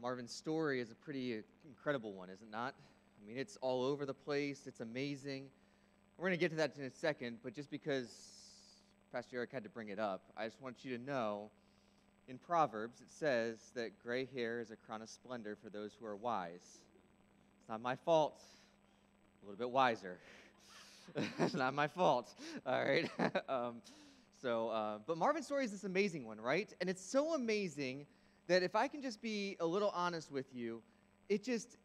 Marvin's story is a pretty incredible one, is it not? I mean, it's all over the place, it's amazing. We're going to get to that in a second, but just because Pastor Eric had to bring it up, I just want you to know in Proverbs it says that gray hair is a crown of splendor for those who are wise. It's not my fault. A little bit wiser. it's not my fault. All right. um, so, uh, but Marvin's story is this amazing one, right? And it's so amazing that if I can just be a little honest with you, it just,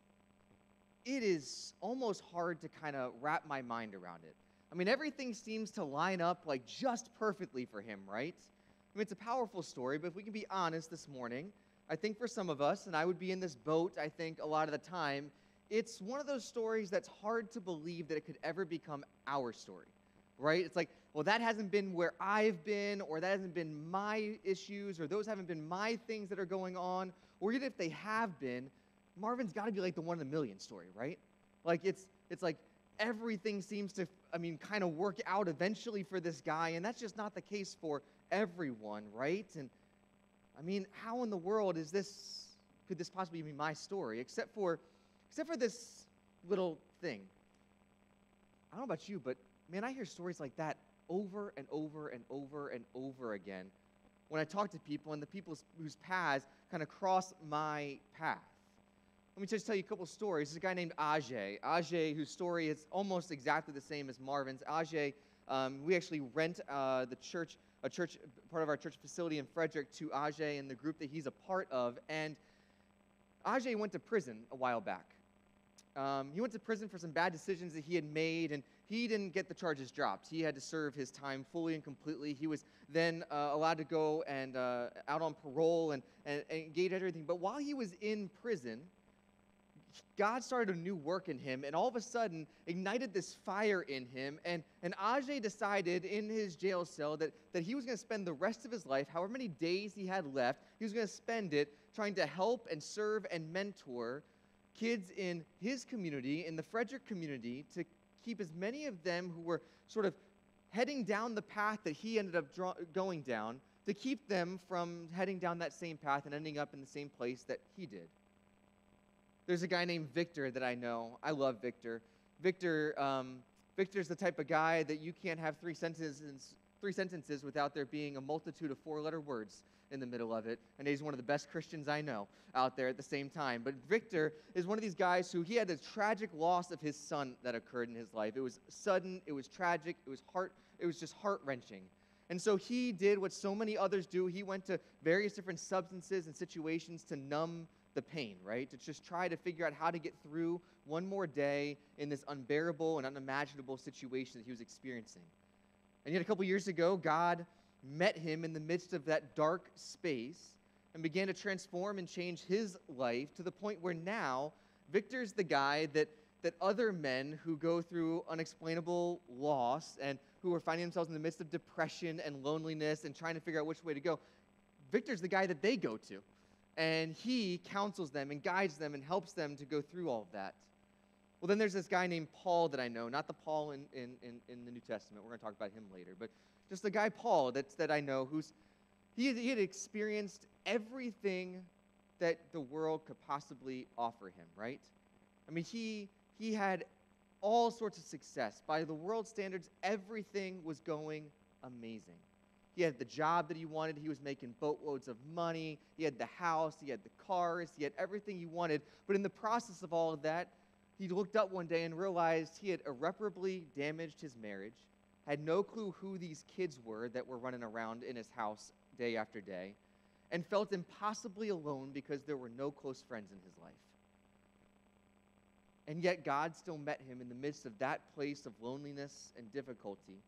it is almost hard to kind of wrap my mind around it. I mean, everything seems to line up like just perfectly for him, right? I mean, it's a powerful story, but if we can be honest this morning, I think for some of us, and I would be in this boat, I think, a lot of the time, it's one of those stories that's hard to believe that it could ever become our story right? It's like, well, that hasn't been where I've been, or that hasn't been my issues, or those haven't been my things that are going on, or even if they have been, Marvin's got to be like the one in a million story, right? Like it's it's like everything seems to, I mean, kind of work out eventually for this guy, and that's just not the case for everyone, right? And I mean, how in the world is this? Could this possibly be my story? Except for, except for this little thing. I don't know about you, but man, I hear stories like that over and over and over and over again when I talk to people and the people whose paths kind of cross my path. Let me just tell you a couple stories. There's a guy named Ajay. Ajay, whose story is almost exactly the same as Marvin's. Ajay, um, we actually rent uh, the church, a church, part of our church facility in Frederick to Ajay and the group that he's a part of. And Ajay went to prison a while back. Um, he went to prison for some bad decisions that he had made, and he didn't get the charges dropped. He had to serve his time fully and completely. He was then uh, allowed to go and uh, out on parole and, and, and engage everything. But while he was in prison, God started a new work in him and all of a sudden ignited this fire in him. And, and Ajay decided in his jail cell that, that he was going to spend the rest of his life, however many days he had left, he was going to spend it trying to help and serve and mentor kids in his community, in the Frederick community, to keep as many of them who were sort of heading down the path that he ended up draw- going down, to keep them from heading down that same path and ending up in the same place that he did. There's a guy named Victor that I know. I love Victor. Victor, um, Victor's the type of guy that you can't have three sentences, three sentences without there being a multitude of four letter words in the middle of it. And he's one of the best Christians I know out there at the same time. But Victor is one of these guys who he had a tragic loss of his son that occurred in his life. It was sudden, it was tragic, it was heart, it was just heart wrenching. And so he did what so many others do. He went to various different substances and situations to numb the pain, right? To just try to figure out how to get through one more day in this unbearable and unimaginable situation that he was experiencing. And yet, a couple years ago, God met him in the midst of that dark space and began to transform and change his life to the point where now Victor's the guy that, that other men who go through unexplainable loss and who are finding themselves in the midst of depression and loneliness and trying to figure out which way to go, Victor's the guy that they go to. And he counsels them and guides them and helps them to go through all of that. Well, then there's this guy named Paul that I know, not the Paul in, in, in, in the New Testament. We're going to talk about him later. But just the guy Paul that's, that I know who's he, he had experienced everything that the world could possibly offer him, right? I mean, he he had all sorts of success. By the world standards, everything was going amazing. He had the job that he wanted. He was making boatloads of money. He had the house. He had the cars. He had everything he wanted. But in the process of all of that, he looked up one day and realized he had irreparably damaged his marriage had no clue who these kids were that were running around in his house day after day, and felt impossibly alone because there were no close friends in his life. And yet, God still met him in the midst of that place of loneliness and difficulty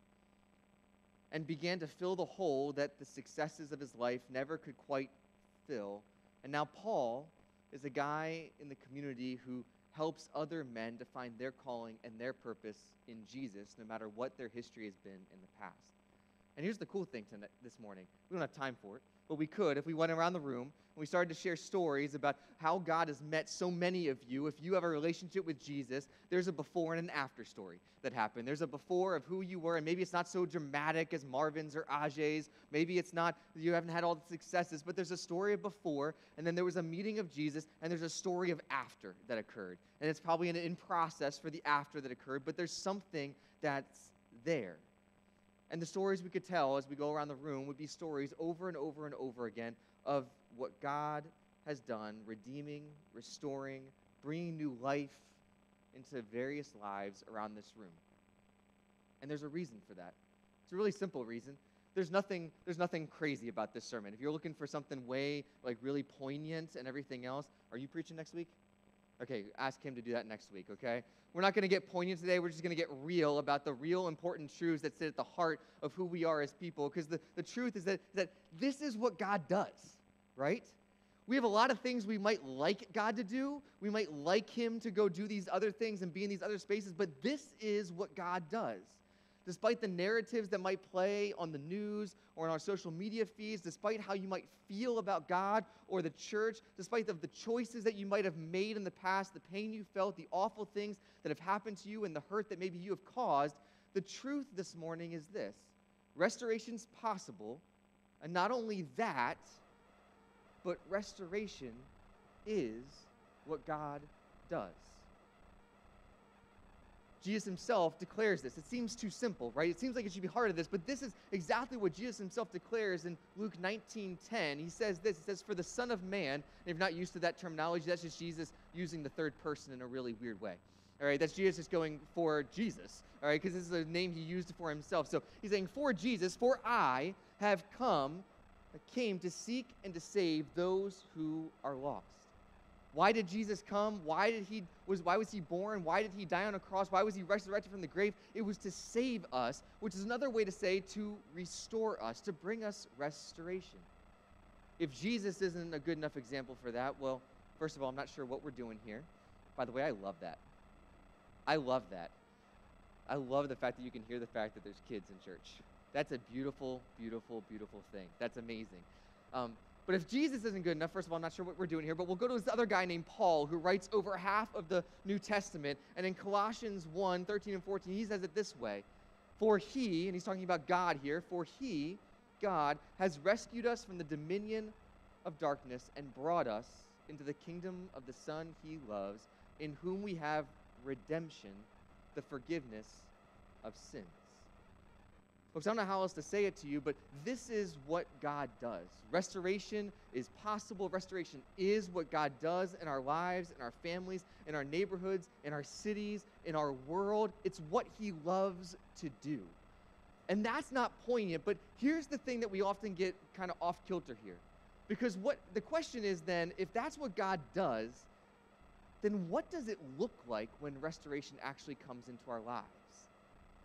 and began to fill the hole that the successes of his life never could quite fill. And now, Paul is a guy in the community who helps other men to find their calling and their purpose in Jesus, no matter what their history has been in the past. And here's the cool thing tonight, this morning. We don't have time for it, but we could if we went around the room and we started to share stories about how God has met so many of you. If you have a relationship with Jesus, there's a before and an after story that happened. There's a before of who you were, and maybe it's not so dramatic as Marvin's or Ajay's. Maybe it's not, you haven't had all the successes, but there's a story of before, and then there was a meeting of Jesus, and there's a story of after that occurred. And it's probably an in process for the after that occurred, but there's something that's there. And the stories we could tell as we go around the room would be stories over and over and over again of what God has done, redeeming, restoring, bringing new life into various lives around this room. And there's a reason for that. It's a really simple reason. There's nothing, there's nothing crazy about this sermon. If you're looking for something way, like, really poignant and everything else, are you preaching next week? Okay, ask him to do that next week, okay? We're not going to get poignant today. We're just going to get real about the real important truths that sit at the heart of who we are as people. Because the, the truth is that, that this is what God does right? We have a lot of things we might like God to do. We might like Him to go do these other things and be in these other spaces, but this is what God does. Despite the narratives that might play on the news or in our social media feeds, despite how you might feel about God or the church, despite the, the choices that you might have made in the past, the pain you felt, the awful things that have happened to you, and the hurt that maybe you have caused, the truth this morning is this restoration's possible. And not only that, but restoration is what God does. Jesus himself declares this. It seems too simple, right? It seems like it should be hard of this, but this is exactly what Jesus himself declares in Luke 19:10. He says this. He says, "For the Son of Man." if you're not used to that terminology, that's just Jesus using the third person in a really weird way. All right, that's Jesus just going for Jesus. All right, because this is a name he used for himself. So he's saying, "For Jesus, for I have come came to seek and to save those who are lost. Why did Jesus come? Why did he was why was he born? Why did he die on a cross? Why was he resurrected from the grave? It was to save us, which is another way to say to restore us, to bring us restoration. If Jesus isn't a good enough example for that, well, first of all, I'm not sure what we're doing here. By the way, I love that. I love that. I love the fact that you can hear the fact that there's kids in church. That's a beautiful, beautiful, beautiful thing. That's amazing. Um, but if Jesus isn't good enough, first of all, I'm not sure what we're doing here, but we'll go to this other guy named Paul who writes over half of the New Testament. And in Colossians 1 13 and 14, he says it this way For he, and he's talking about God here, for he, God, has rescued us from the dominion of darkness and brought us into the kingdom of the Son he loves, in whom we have redemption, the forgiveness of sins. Folks, I don't know how else to say it to you, but this is what God does. Restoration is possible. Restoration is what God does in our lives, in our families, in our neighborhoods, in our cities, in our world. It's what He loves to do. And that's not poignant, but here's the thing that we often get kind of off kilter here. Because what the question is then, if that's what God does, then what does it look like when restoration actually comes into our lives?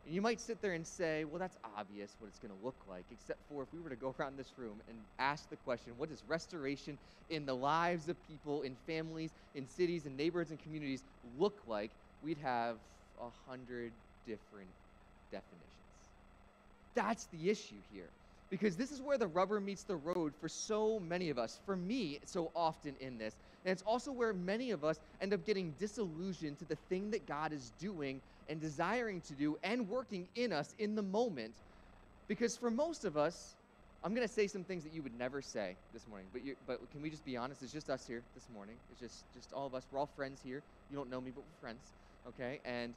And you might sit there and say, well, that's obvious what it's going to look like, except for if we were to go around this room and ask the question, what does restoration in the lives of people, in families, in cities, in neighborhoods, and communities look like? We'd have a hundred different definitions. That's the issue here. Because this is where the rubber meets the road for so many of us, for me, so often in this. And it's also where many of us end up getting disillusioned to the thing that God is doing and desiring to do and working in us in the moment. Because for most of us, I'm going to say some things that you would never say this morning, but, but can we just be honest? It's just us here this morning. It's just, just all of us. We're all friends here. You don't know me, but we're friends, okay? And,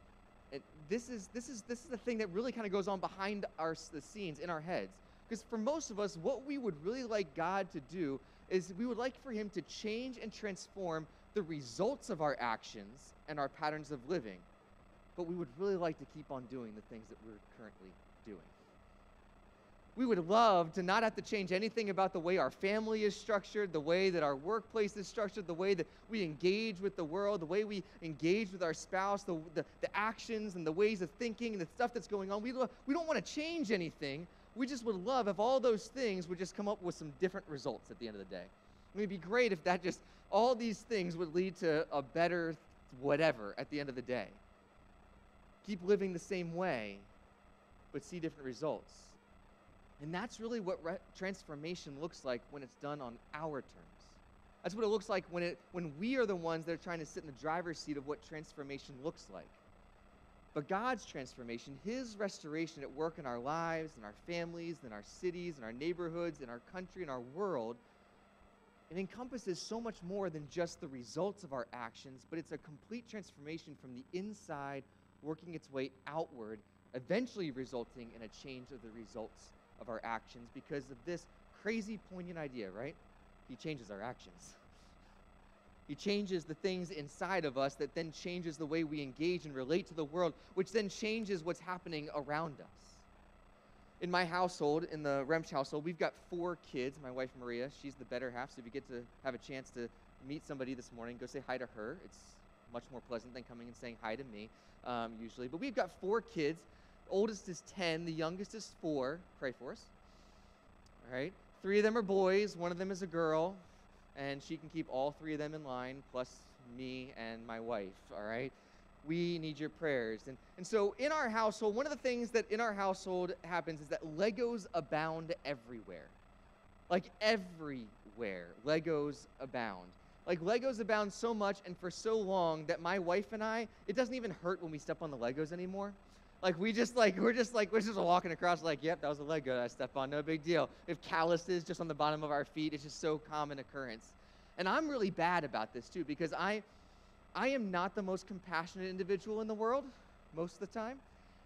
and this, is, this, is, this is the thing that really kind of goes on behind our, the scenes in our heads. Because for most of us, what we would really like God to do is we would like for Him to change and transform the results of our actions and our patterns of living. But we would really like to keep on doing the things that we're currently doing. We would love to not have to change anything about the way our family is structured, the way that our workplace is structured, the way that we engage with the world, the way we engage with our spouse, the, the, the actions and the ways of thinking and the stuff that's going on. We, we don't want to change anything, we just would love if all those things would just come up with some different results at the end of the day. It'd be great if that just, all these things would lead to a better whatever at the end of the day. Keep living the same way, but see different results. And that's really what re- transformation looks like when it's done on our terms. That's what it looks like when, it, when we are the ones that are trying to sit in the driver's seat of what transformation looks like. But God's transformation, His restoration at work in our lives, in our families, in our cities, in our neighborhoods, in our country, in our world, it encompasses so much more than just the results of our actions, but it's a complete transformation from the inside, working its way outward, eventually resulting in a change of the results of our actions because of this crazy, poignant idea, right? He changes our actions. He changes the things inside of us that then changes the way we engage and relate to the world, which then changes what's happening around us. In my household, in the Remsch household, we've got four kids. My wife Maria, she's the better half. So if you get to have a chance to meet somebody this morning, go say hi to her. It's much more pleasant than coming and saying hi to me um, usually. But we've got four kids. The oldest is 10, the youngest is four. Pray for us. All right. Three of them are boys, one of them is a girl, and she can keep all three of them in line, plus me and my wife. All right. We need your prayers. And, and so, in our household, one of the things that in our household happens is that Legos abound everywhere. Like everywhere, Legos abound. Like Legos abound so much and for so long that my wife and I, it doesn't even hurt when we step on the Legos anymore. Like we just like we're just like we're just walking across like, yep, that was a Lego that I stepped on, no big deal. If calluses just on the bottom of our feet, it's just so common occurrence. And I'm really bad about this too because I I am not the most compassionate individual in the world most of the time.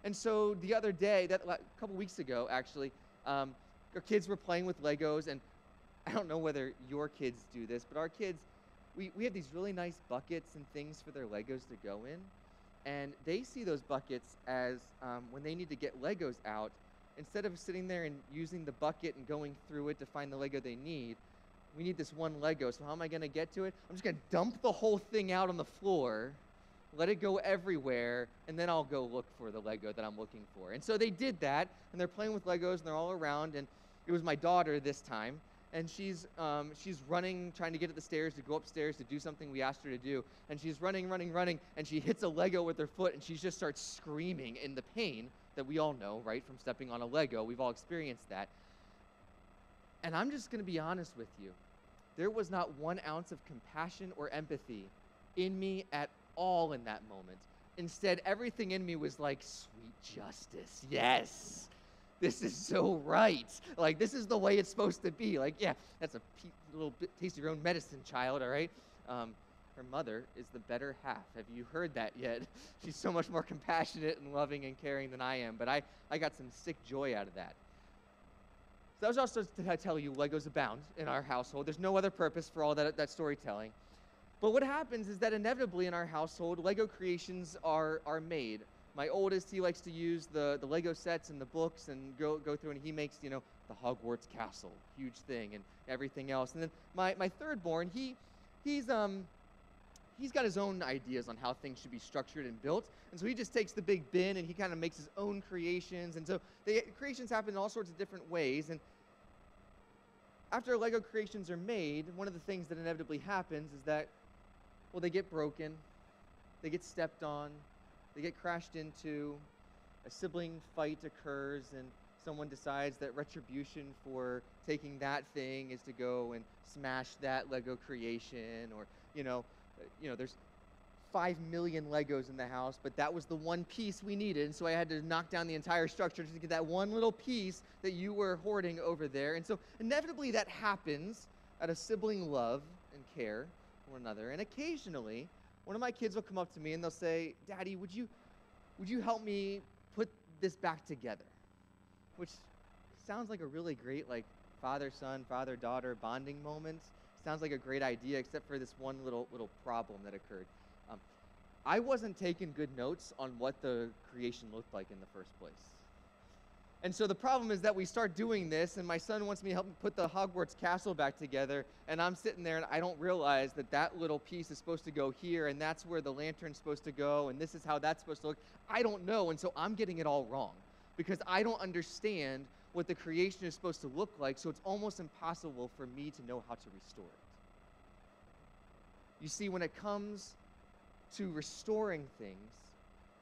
And so the other day, that a couple weeks ago actually, um, our kids were playing with Legos, and I don't know whether your kids do this, but our kids, we, we have these really nice buckets and things for their Legos to go in and they see those buckets as um, when they need to get Legos out, instead of sitting there and using the bucket and going through it to find the Lego they need, we need this one Lego. So how am I going to get to it? I'm just going to dump the whole thing out on the floor, let it go everywhere, and then I'll go look for the Lego that I'm looking for. And so they did that, and they're playing with Legos, and they're all around. And it was my daughter this time, and she's um, she's running, trying to get up the stairs to go upstairs to do something we asked her to do, and she's running, running, running, and she hits a Lego with her foot, and she just starts screaming in the pain that we all know, right, from stepping on a Lego. We've all experienced that. And I'm just going to be honest with you. There was not one ounce of compassion or empathy in me at all in that moment. Instead, everything in me was like, sweet justice. Yes this is so right. Like, this is the way it's supposed to be. Like, yeah, that's a little bit taste of your own medicine, child, all right? Um, her mother is the better half. Have you heard that yet? She's so much more compassionate and loving and caring than I am, but I, I got some sick joy out of that. So that was also to tell you Legos abound in our household. There's no other purpose for all that, that storytelling. But what happens is that inevitably in our household, Lego creations are, are made my oldest, he likes to use the, the Lego sets and the books and go, go through and he makes, you know, the Hogwarts castle, huge thing, and everything else. And then my, my third born, he, he's, um, he's got his own ideas on how things should be structured and built. And so he just takes the big bin and he kind of makes his own creations. And so the creations happen in all sorts of different ways. And after Lego creations are made, one of the things that inevitably happens is that, well, they get broken, they get stepped on, they get crashed into, a sibling fight occurs, and someone decides that retribution for taking that thing is to go and smash that Lego creation, or you know, uh, you know, there's five million Legos in the house, but that was the one piece we needed, and so I had to knock down the entire structure just to get that one little piece that you were hoarding over there. And so inevitably that happens out of sibling love and care for another, and occasionally one of my kids will come up to me and they'll say, Daddy, would you, would you help me put this back together? Which sounds like a really great, like, father son, father daughter bonding moment. Sounds like a great idea, except for this one little, little problem that occurred. Um, I wasn't taking good notes on what the creation looked like in the first place. And so the problem is that we start doing this, and my son wants me to help him put the Hogwarts castle back together, and I'm sitting there and I don't realize that that little piece is supposed to go here, and that's where the lantern's supposed to go, and this is how that's supposed to look. I don't know, and so I'm getting it all wrong because I don't understand what the creation is supposed to look like, so it's almost impossible for me to know how to restore it. You see, when it comes to restoring things,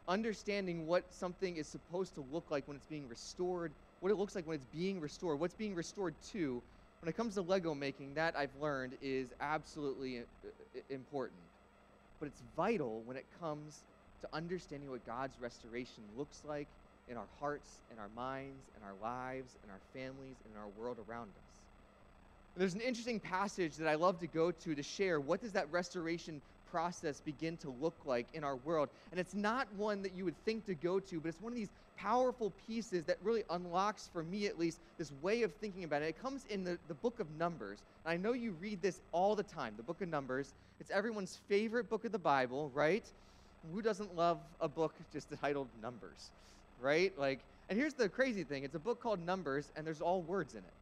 understanding what something is supposed to look like when it's being restored what it looks like when it's being restored, what's being restored to. When it comes to Lego making, that I've learned is absolutely uh, important. But it's vital when it comes to understanding what God's restoration looks like in our hearts, in our minds, in our lives, in our families, in our world around us. There's an interesting passage that I love to go to to share what does that restoration process begin to look like in our world. And it's not one that you would think to go to, but it's one of these powerful pieces that really unlocks, for me at least, this way of thinking about it. It comes in the, the book of Numbers. And I know you read this all the time, the book of Numbers. It's everyone's favorite book of the Bible, right? Who doesn't love a book just titled Numbers, right? Like, and here's the crazy thing it's a book called Numbers, and there's all words in it.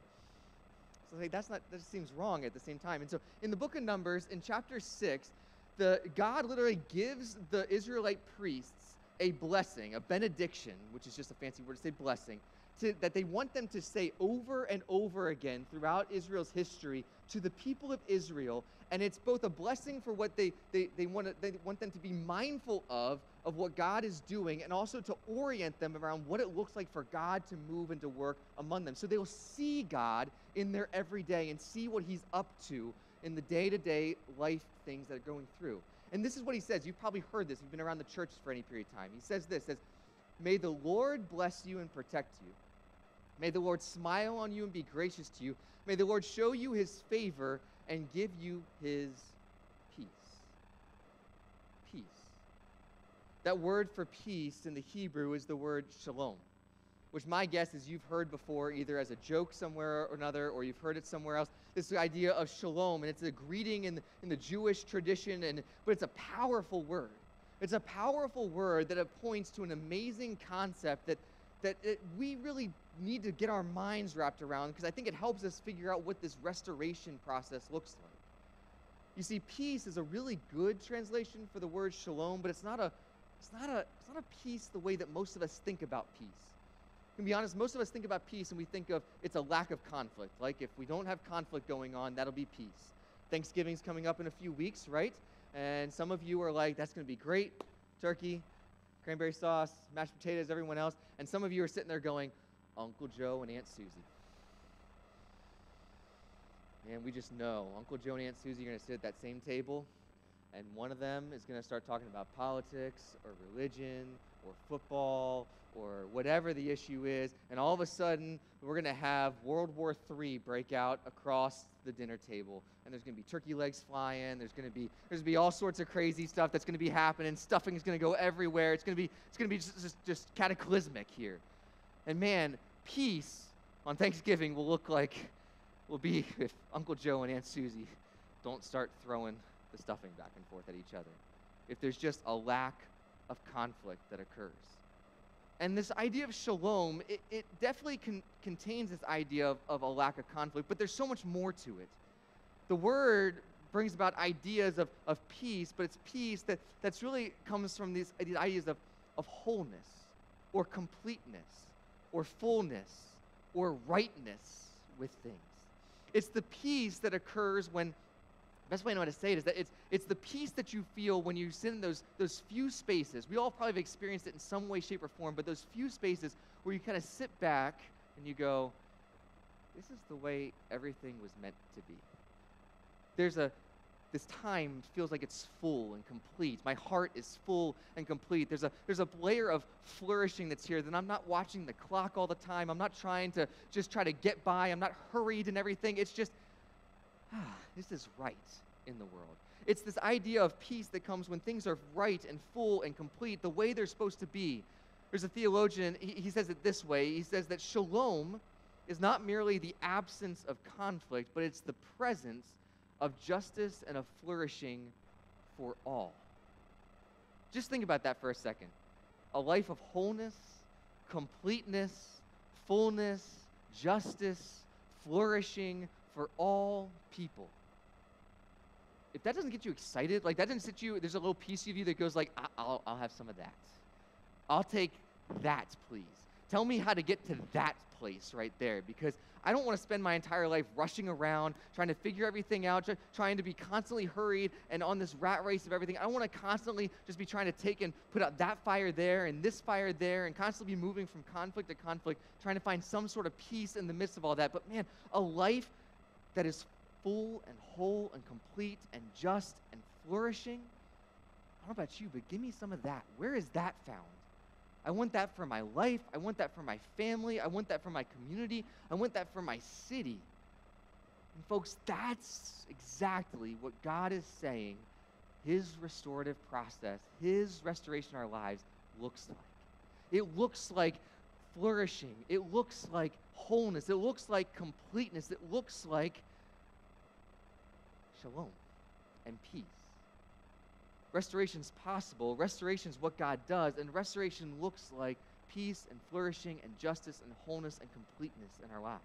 So that's not that seems wrong at the same time. And so in the book of Numbers, in chapter six, the God literally gives the Israelite priests a blessing, a benediction, which is just a fancy word to say blessing, to, that they want them to say over and over again throughout Israel's history to the people of Israel. And it's both a blessing for what they, they, they, want, they want them to be mindful of, of what God is doing, and also to orient them around what it looks like for God to move and to work among them. So they'll see God in their everyday and see what He's up to in the day to day life things that are going through. And this is what he says. You've probably heard this. You've been around the church for any period of time. He says this says, May the Lord bless you and protect you. May the Lord smile on you and be gracious to you. May the Lord show you his favor and give you his peace. Peace. That word for peace in the Hebrew is the word shalom which my guess is you've heard before, either as a joke somewhere or another, or you've heard it somewhere else. This idea of shalom, and it's a greeting in the, in the Jewish tradition, and but it's a powerful word. It's a powerful word that points to an amazing concept that that it, we really need to get our minds wrapped around because I think it helps us figure out what this restoration process looks like. You see, peace is a really good translation for the word shalom, but it's not a it's not a it's not a peace the way that most of us think about peace can be honest, most of us think about peace and we think of it's a lack of conflict. Like if we don't have conflict going on, that'll be peace. Thanksgiving's coming up in a few weeks, right? And some of you are like, that's going to be great. Turkey, cranberry sauce, mashed potatoes, everyone else. And some of you are sitting there going, Uncle Joe and Aunt Susie. And we just know Uncle Joe and Aunt Susie are going to sit at that same table, and one of them is going to start talking about politics or religion or football or whatever the issue is, and all of a sudden we're going to have World War III break out across the dinner table, and there's going to be turkey legs flying. There's going to be there's going to be all sorts of crazy stuff that's going to be happening. Stuffing is going to go everywhere. It's going to be it's going to be just, just, just cataclysmic here, and man, peace on Thanksgiving will look like will be if Uncle Joe and Aunt Susie don't start throwing the stuffing back and forth at each other. If there's just a lack of conflict that occurs. And this idea of shalom, it, it definitely con- contains this idea of, of a lack of conflict, but there's so much more to it. The word brings about ideas of, of peace, but it's peace that that's really comes from these, these ideas of, of wholeness or completeness or fullness or rightness with things. It's the peace that occurs when best way I know how to say it is that it's, it's the peace that you feel when you sit in those, those few spaces. We all probably have experienced it in some way, shape, or form, but those few spaces where you kind of sit back and you go, this is the way everything was meant to be. There's a, this time feels like it's full and complete. My heart is full and complete. There's a, there's a layer of flourishing that's here that I'm not watching the clock all the time. I'm not trying to just try to get by. I'm not hurried and everything. It's just, this is right in the world. It's this idea of peace that comes when things are right and full and complete, the way they're supposed to be. There's a theologian, he, he says it this way he says that shalom is not merely the absence of conflict, but it's the presence of justice and of flourishing for all. Just think about that for a second. A life of wholeness, completeness, fullness, justice, flourishing for all people. If that doesn't get you excited, like that doesn't sit you, there's a little piece of you that goes like, I'll, I'll have some of that. I'll take that, please. Tell me how to get to that place right there because I don't want to spend my entire life rushing around, trying to figure everything out, try, trying to be constantly hurried and on this rat race of everything. I don't want to constantly just be trying to take and put out that fire there and this fire there and constantly be moving from conflict to conflict, trying to find some sort of peace in the midst of all that. But man, a life that is full and whole and complete and just and flourishing. I don't know about you, but give me some of that. Where is that found? I want that for my life. I want that for my family. I want that for my community. I want that for my city. And, folks, that's exactly what God is saying His restorative process, His restoration in our lives looks like. It looks like flourishing, it looks like wholeness, it looks like completeness, it looks like shalom and peace. Restoration is possible. Restoration is what God does, and restoration looks like peace and flourishing and justice and wholeness and completeness in our lives.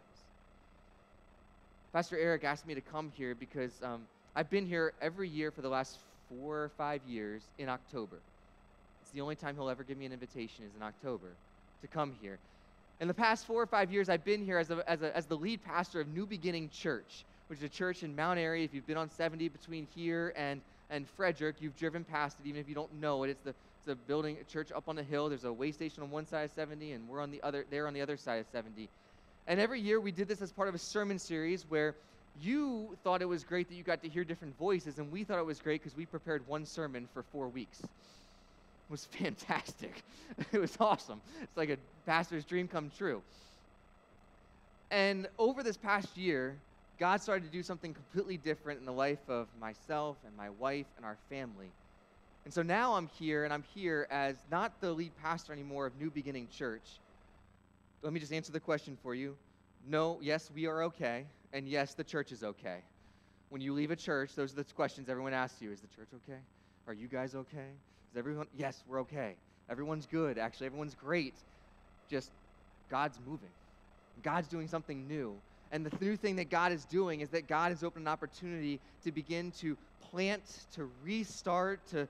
Pastor Eric asked me to come here because um, I've been here every year for the last four or five years in October. It's the only time he'll ever give me an invitation is in October to come here. In the past four or five years, I've been here as, a, as, a, as the lead pastor of New Beginning Church, which is a church in Mount Airy. If you've been on 70 between here and and Frederick, you've driven past it, even if you don't know it. It's the it's a building, a church up on the hill. There's a way station on one side of 70, and we're on the other. They're on the other side of 70. And every year we did this as part of a sermon series where you thought it was great that you got to hear different voices, and we thought it was great because we prepared one sermon for four weeks. It was fantastic. it was awesome. It's like a pastor's dream come true. And over this past year, God started to do something completely different in the life of myself and my wife and our family. And so now I'm here, and I'm here as not the lead pastor anymore of New Beginning Church. Let me just answer the question for you. No, yes, we are okay, and yes, the church is okay. When you leave a church, those are the questions everyone asks you Is the church okay? Are you guys okay? Is everyone? Yes, we're okay. Everyone's good. Actually, everyone's great. Just God's moving. God's doing something new. And the new thing that God is doing is that God has opened an opportunity to begin to plant, to restart, to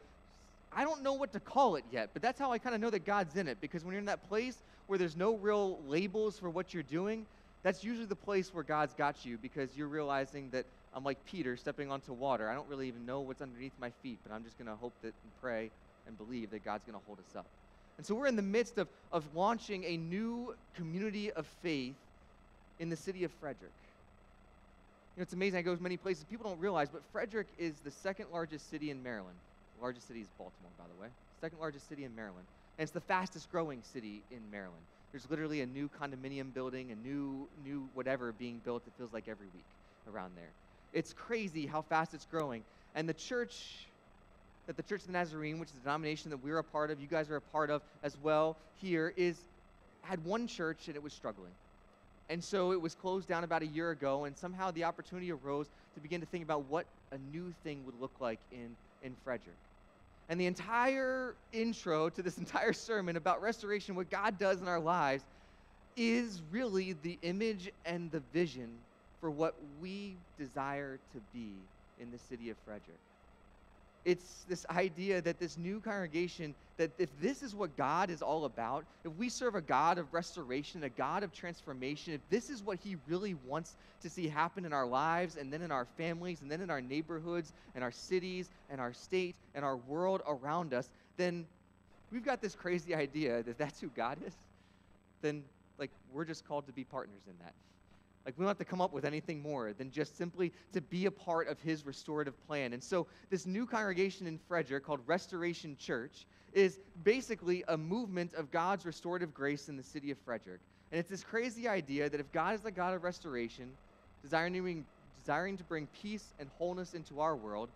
I don't know what to call it yet, but that's how I kind of know that God's in it. Because when you're in that place where there's no real labels for what you're doing, that's usually the place where God's got you because you're realizing that I'm like Peter stepping onto water. I don't really even know what's underneath my feet, but I'm just going to hope that and pray and believe that God's going to hold us up. And so we're in the midst of, of launching a new community of faith in the city of Frederick. You know, it's amazing. I go to many places. People don't realize, but Frederick is the second largest city in Maryland. The largest city is Baltimore, by the way. Second largest city in Maryland. And it's the fastest growing city in Maryland. There's literally a new condominium building, a new, new whatever being built, it feels like every week around there. It's crazy how fast it's growing. And the church that the Church of the Nazarene, which is a denomination that we're a part of, you guys are a part of as well here, is had one church and it was struggling. And so it was closed down about a year ago, and somehow the opportunity arose to begin to think about what a new thing would look like in, in Frederick. And the entire intro to this entire sermon about restoration, what God does in our lives, is really the image and the vision for what we desire to be in the city of Frederick it's this idea that this new congregation that if this is what god is all about if we serve a god of restoration a god of transformation if this is what he really wants to see happen in our lives and then in our families and then in our neighborhoods and our cities and our state and our world around us then we've got this crazy idea that that's who god is. Then like we're just called to be partners in that like, we don't have to come up with anything more than just simply to be a part of his restorative plan. And so, this new congregation in Frederick called Restoration Church is basically a movement of God's restorative grace in the city of Frederick. And it's this crazy idea that if God is the God of restoration, desiring to bring, desiring to bring peace and wholeness into our world,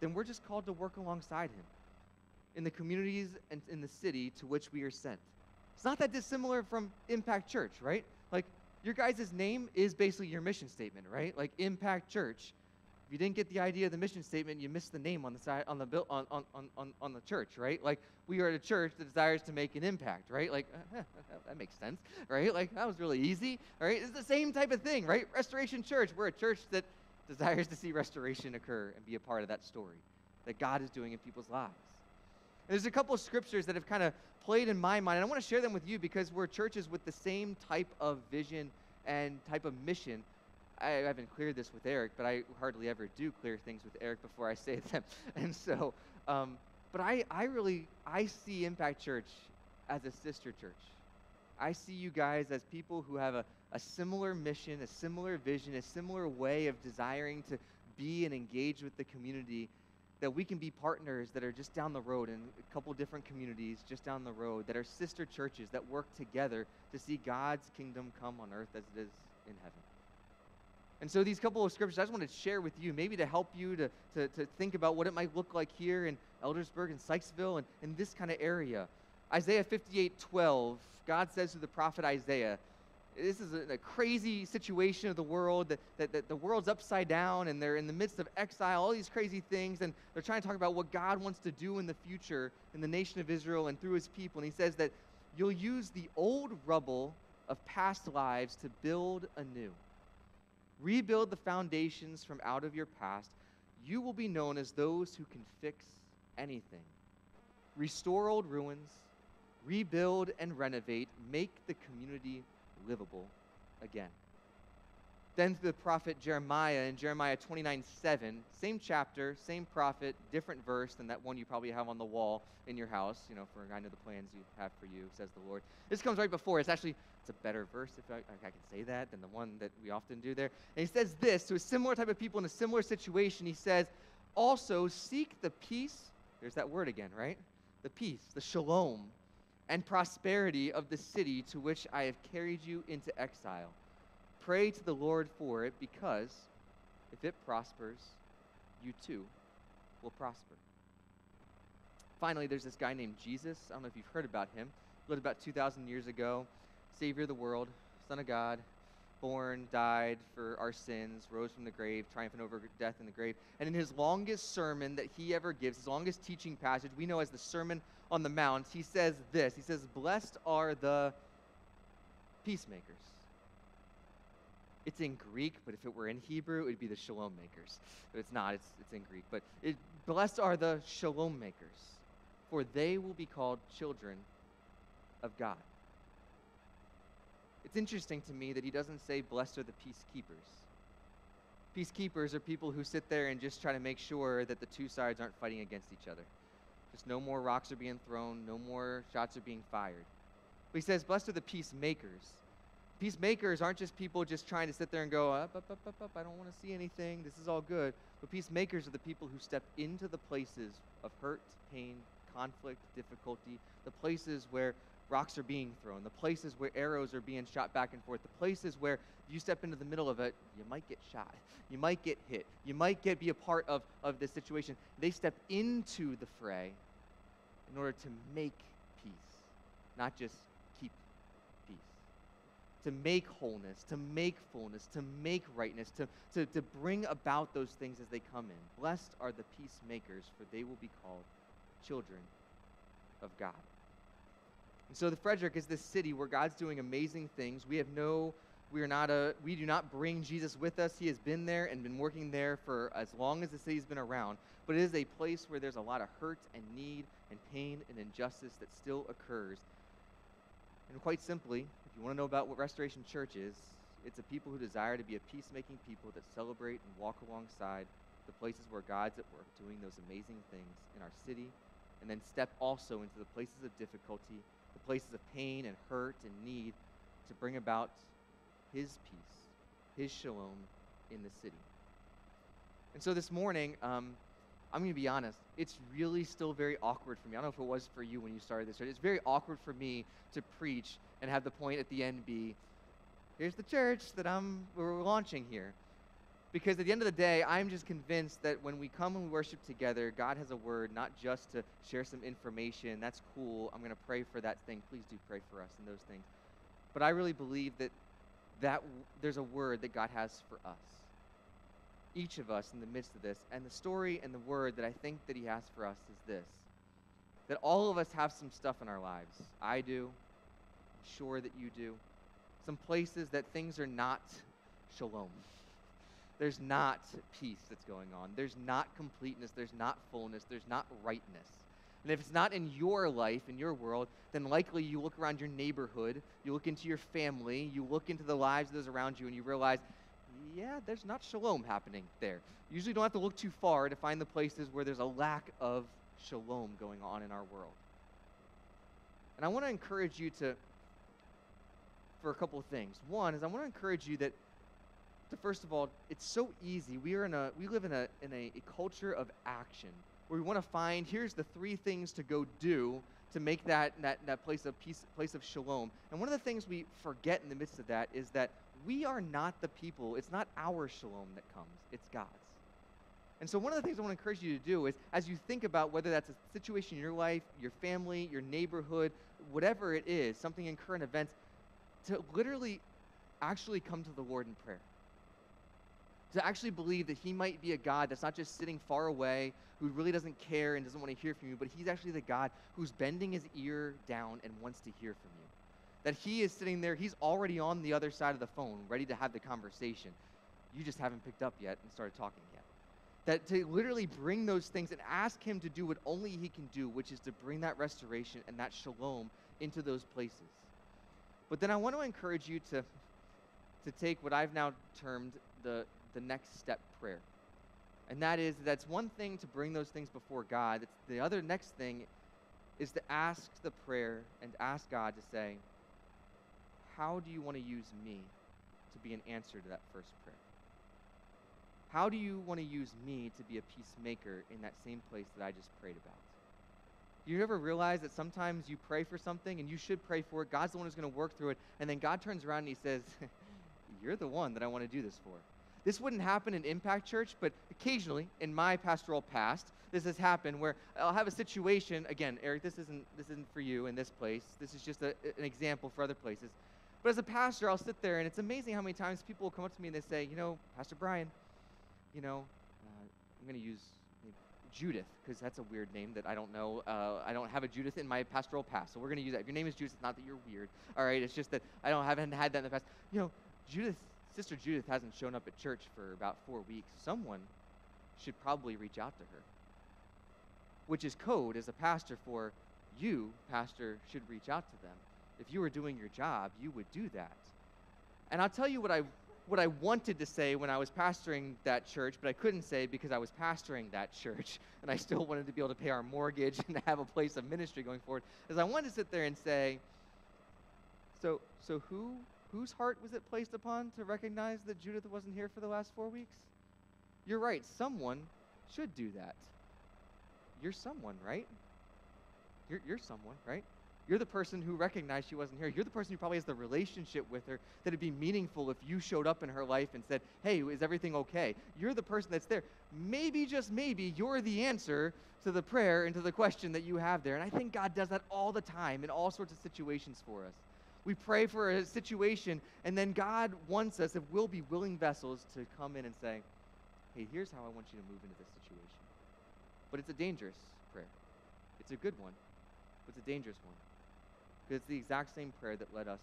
then we're just called to work alongside him in the communities and in the city to which we are sent. It's not that dissimilar from Impact Church, right? Like, your guys' name is basically your mission statement, right? Like Impact Church. If you didn't get the idea of the mission statement, you missed the name on the side on the bill on, on, on, on the church, right? Like we are a church that desires to make an impact, right? Like that makes sense, right? Like that was really easy, right? It's the same type of thing, right? Restoration Church. We're a church that desires to see restoration occur and be a part of that story that God is doing in people's lives. There's a couple of scriptures that have kind of played in my mind, and I want to share them with you because we're churches with the same type of vision and type of mission. I haven't cleared this with Eric, but I hardly ever do clear things with Eric before I say them. And so, um, but I, I really, I see Impact Church as a sister church. I see you guys as people who have a, a similar mission, a similar vision, a similar way of desiring to be and engage with the community that we can be partners that are just down the road in a couple different communities just down the road that are sister churches that work together to see God's kingdom come on earth as it is in heaven. And so these couple of scriptures I just want to share with you, maybe to help you to, to, to think about what it might look like here in Eldersburg and Sykesville and in this kind of area. Isaiah 58, 12, God says to the prophet Isaiah, this is a, a, crazy situation of the world that, that, that, the world's upside down and they're in the midst of exile all these crazy things and they're trying to talk about what god wants to do in the future in the nation of israel and through his people. And he says that you'll use the old rubble of past lives to build anew. Rebuild the foundations from out of your past. You will be known as those who can fix anything. Restore old ruins rebuild and renovate make the community livable again. Then the prophet Jeremiah in Jeremiah 29 7, same chapter, same prophet, different verse than that one you probably have on the wall in your house, you know, for I know the plans you have for you, says the Lord. This comes right before. It's actually it's a better verse, if I, I can say that, than the one that we often do there. And he says this to a similar type of people in a similar situation. He says, Also seek the peace, there's that word again, right? The peace, the shalom and prosperity of the city to which I have carried you into exile. Pray to the Lord for it, because if it prospers, you too will prosper. Finally, there's this guy named Jesus. I don't know if you've heard about him. He lived about 2,000 years ago, Savior of the world, Son of God, born, died for our sins, rose from the grave, triumphant over death in the grave. And in his longest sermon that he ever gives, his longest teaching passage, we know as the Sermon on the Mount, he says this He says, Blessed are the peacemakers. It's in Greek, but if it were in Hebrew, it would be the shalom makers. But it's not, it's, it's in Greek. But it, blessed are the shalom makers, for they will be called children of God. It's interesting to me that he doesn't say, Blessed are the peacekeepers. Peacekeepers are people who sit there and just try to make sure that the two sides aren't fighting against each other. Just no more rocks are being thrown, no more shots are being fired. But he says, Blessed are the peacemakers. Peacemakers aren't just people just trying to sit there and go, up, up, up, up, up, I don't want to see anything, this is all good. But peacemakers are the people who step into the places of hurt, pain, conflict, difficulty, the places where rocks are being thrown, the places where arrows are being shot back and forth, the places where you step into the middle of it, you might get shot, you might get hit, you might get be a part of, of this situation. They step into the fray in order to make peace, not just keep peace. To make wholeness, to make fullness, to make rightness, to, to, to bring about those things as they come in. Blessed are the peacemakers, for they will be called children of God. And so the Frederick is this city where God's doing amazing things. We have no we are not a we do not bring Jesus with us. He has been there and been working there for as long as the city's been around. But it is a place where there's a lot of hurt and need and pain and injustice that still occurs. And quite simply, if you want to know about what Restoration Church is, it's a people who desire to be a peacemaking people that celebrate and walk alongside the places where God's at work doing those amazing things in our city, and then step also into the places of difficulty the places of pain and hurt and need to bring about his peace, his shalom in the city. And so this morning, um, I'm going to be honest, it's really still very awkward for me. I don't know if it was for you when you started this. Right? It's very awkward for me to preach and have the point at the end be, here's the church that I'm, we're launching here. Because at the end of the day, I'm just convinced that when we come and we worship together, God has a word, not just to share some information. That's cool. I'm going to pray for that thing. Please do pray for us and those things. But I really believe that, that there's a word that God has for us. Each of us in the midst of this. And the story and the word that I think that he has for us is this. That all of us have some stuff in our lives. I do. I'm sure that you do. Some places that things are not shalom there's not peace that's going on. There's not completeness. There's not fullness. There's not rightness. And if it's not in your life, in your world, then likely you look around your neighborhood, you look into your family, you look into the lives of those around you, and you realize, yeah, there's not shalom happening there. You usually don't have to look too far to find the places where there's a lack of shalom going on in our world. And I want to encourage you to, for a couple of things. One is I want to encourage you that, to first of all, it's so easy. We are in a, we live in a, in a, a culture of action where we want to find here's the three things to go do to make that, that, that place of peace, place of shalom. And one of the things we forget in the midst of that is that we are not the people, it's not our shalom that comes, it's God's. And so, one of the things I want to encourage you to do is as you think about whether that's a situation in your life, your family, your neighborhood, whatever it is, something in current events, to literally actually come to the Lord in prayer. To actually believe that He might be a God that's not just sitting far away, who really doesn't care and doesn't want to hear from you, but He's actually the God who's bending His ear down and wants to hear from you. That He is sitting there, He's already on the other side of the phone, ready to have the conversation. You just haven't picked up yet and started talking yet that to literally bring those things and ask him to do what only he can do, which is to bring that restoration and that shalom into those places. But then I want to encourage you to, to take what I've now termed the, the next step prayer. And that is, that's one thing to bring those things before God. It's the other next thing is to ask the prayer and ask God to say, How do you want to use me to be an answer to that first prayer? How do you want to use me to be a peacemaker in that same place that I just prayed about? You ever realize that sometimes you pray for something and you should pray for it? God's the one who's going to work through it. And then God turns around and he says, You're the one that I want to do this for. This wouldn't happen in Impact Church, but occasionally in my pastoral past, this has happened where I'll have a situation. Again, Eric, this isn't this isn't for you in this place. This is just a, an example for other places. But as a pastor, I'll sit there, and it's amazing how many times people will come up to me and they say, "You know, Pastor Brian, you know, uh, I'm going to use Judith because that's a weird name that I don't know. Uh, I don't have a Judith in my pastoral past, so we're going to use that. If your name is Judith, it's not that you're weird. All right, it's just that I don't haven't had that in the past. You know, Judith, Sister Judith hasn't shown up at church for about four weeks. Someone should probably reach out to her, which is code as a pastor for you, pastor, should reach out to them. If you were doing your job, you would do that. And I'll tell you what I what I wanted to say when I was pastoring that church, but I couldn't say because I was pastoring that church and I still wanted to be able to pay our mortgage and have a place of ministry going forward, is I wanted to sit there and say, so, so who, whose heart was it placed upon to recognize that Judith wasn't here for the last four weeks? You're right, someone should do that. You're someone, right? You're, you're someone, right? You're the person who recognized she wasn't here. You're the person who probably has the relationship with her that it'd be meaningful if you showed up in her life and said, Hey, is everything okay? You're the person that's there. Maybe, just maybe, you're the answer to the prayer and to the question that you have there. And I think God does that all the time in all sorts of situations for us. We pray for a situation, and then God wants us, if we'll be willing vessels, to come in and say, Hey, here's how I want you to move into this situation. But it's a dangerous prayer. It's a good one, but it's a dangerous one. Because it's the exact same prayer that led us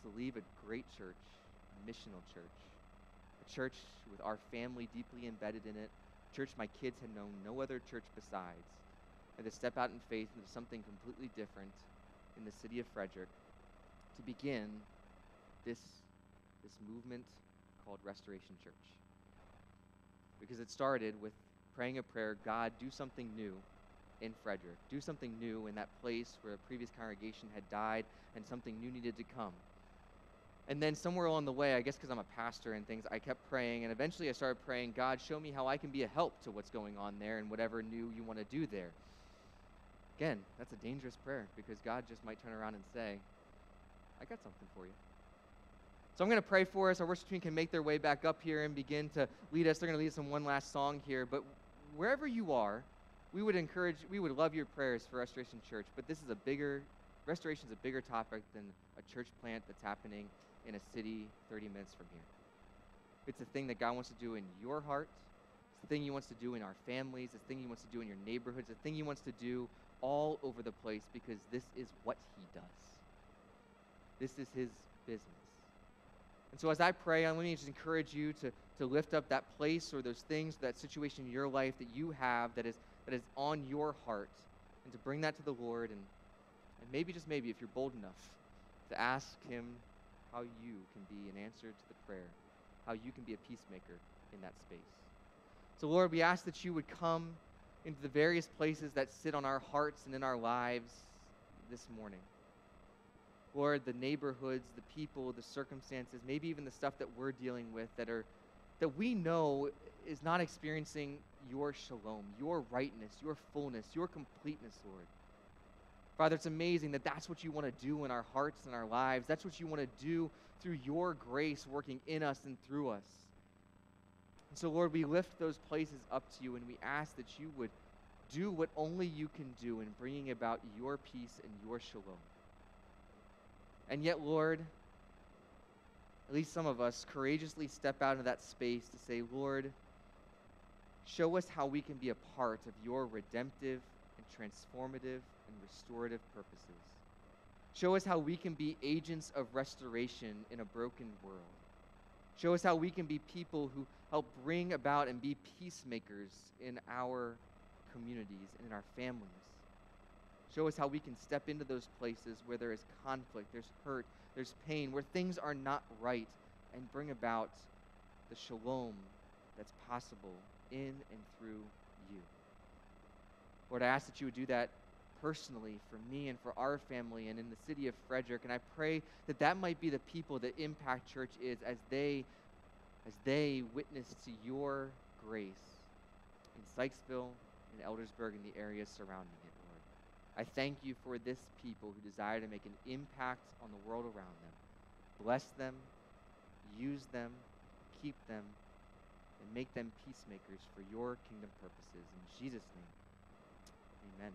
to leave a great church, a missional church, a church with our family deeply embedded in it, a church my kids had known no other church besides, and to step out in faith into something completely different in the city of Frederick to begin this, this movement called Restoration Church. Because it started with praying a prayer God, do something new in Frederick. Do something new in that place where a previous congregation had died and something new needed to come. And then somewhere along the way, I guess because I'm a pastor and things, I kept praying. And eventually I started praying, God, show me how I can be a help to what's going on there and whatever new you want to do there. Again, that's a dangerous prayer because God just might turn around and say, I got something for you. So I'm going to pray for us. Our worship team can make their way back up here and begin to lead us. They're going to lead us in one last song here. But wherever you are, we would encourage, we would love your prayers for Restoration Church, but this is a bigger, restoration is a bigger topic than a church plant that's happening in a city 30 minutes from here. It's a thing that God wants to do in your heart. It's the thing He wants to do in our families. It's the thing He wants to do in your neighborhoods. It's the thing He wants to do all over the place because this is what He does. This is His business. And so as I pray, let me just encourage you to, to lift up that place or those things, that situation in your life that you have that is that is on your heart and to bring that to the Lord and, and maybe, just maybe, if you're bold enough, to ask Him how you can be an answer to the prayer, how you can be a peacemaker in that space. So, Lord, we ask that you would come into the various places that sit on our hearts and in our lives this morning. Lord, the neighborhoods, the people, the circumstances, maybe even the stuff that we're dealing with that are that we know is not experiencing your shalom, your rightness, your fullness, your completeness, Lord. Father, it's amazing that that's what you want to do in our hearts and our lives. That's what you want to do through your grace working in us and through us. And so, Lord, we lift those places up to you and we ask that you would do what only you can do in bringing about your peace and your shalom. And yet, Lord, at least some of us courageously step out of that space to say, Lord, show us how we can be a part of your redemptive and transformative and restorative purposes. Show us how we can be agents of restoration in a broken world. Show us how we can be people who help bring about and be peacemakers in our communities and in our families. Show us how we can step into those places where there is conflict, there's hurt, there's pain, where things are not right, and bring about the shalom that's possible in and through you. Lord, I ask that you would do that personally for me and for our family and in the city of Frederick. And I pray that that might be the people that Impact Church is as they as they witness to your grace in Sykesville in Eldersburg and the areas surrounding it. I thank you for this people who desire to make an impact on the world around them. Bless them, use them, keep them, and make them peacemakers for your kingdom purposes. In Jesus' name, amen.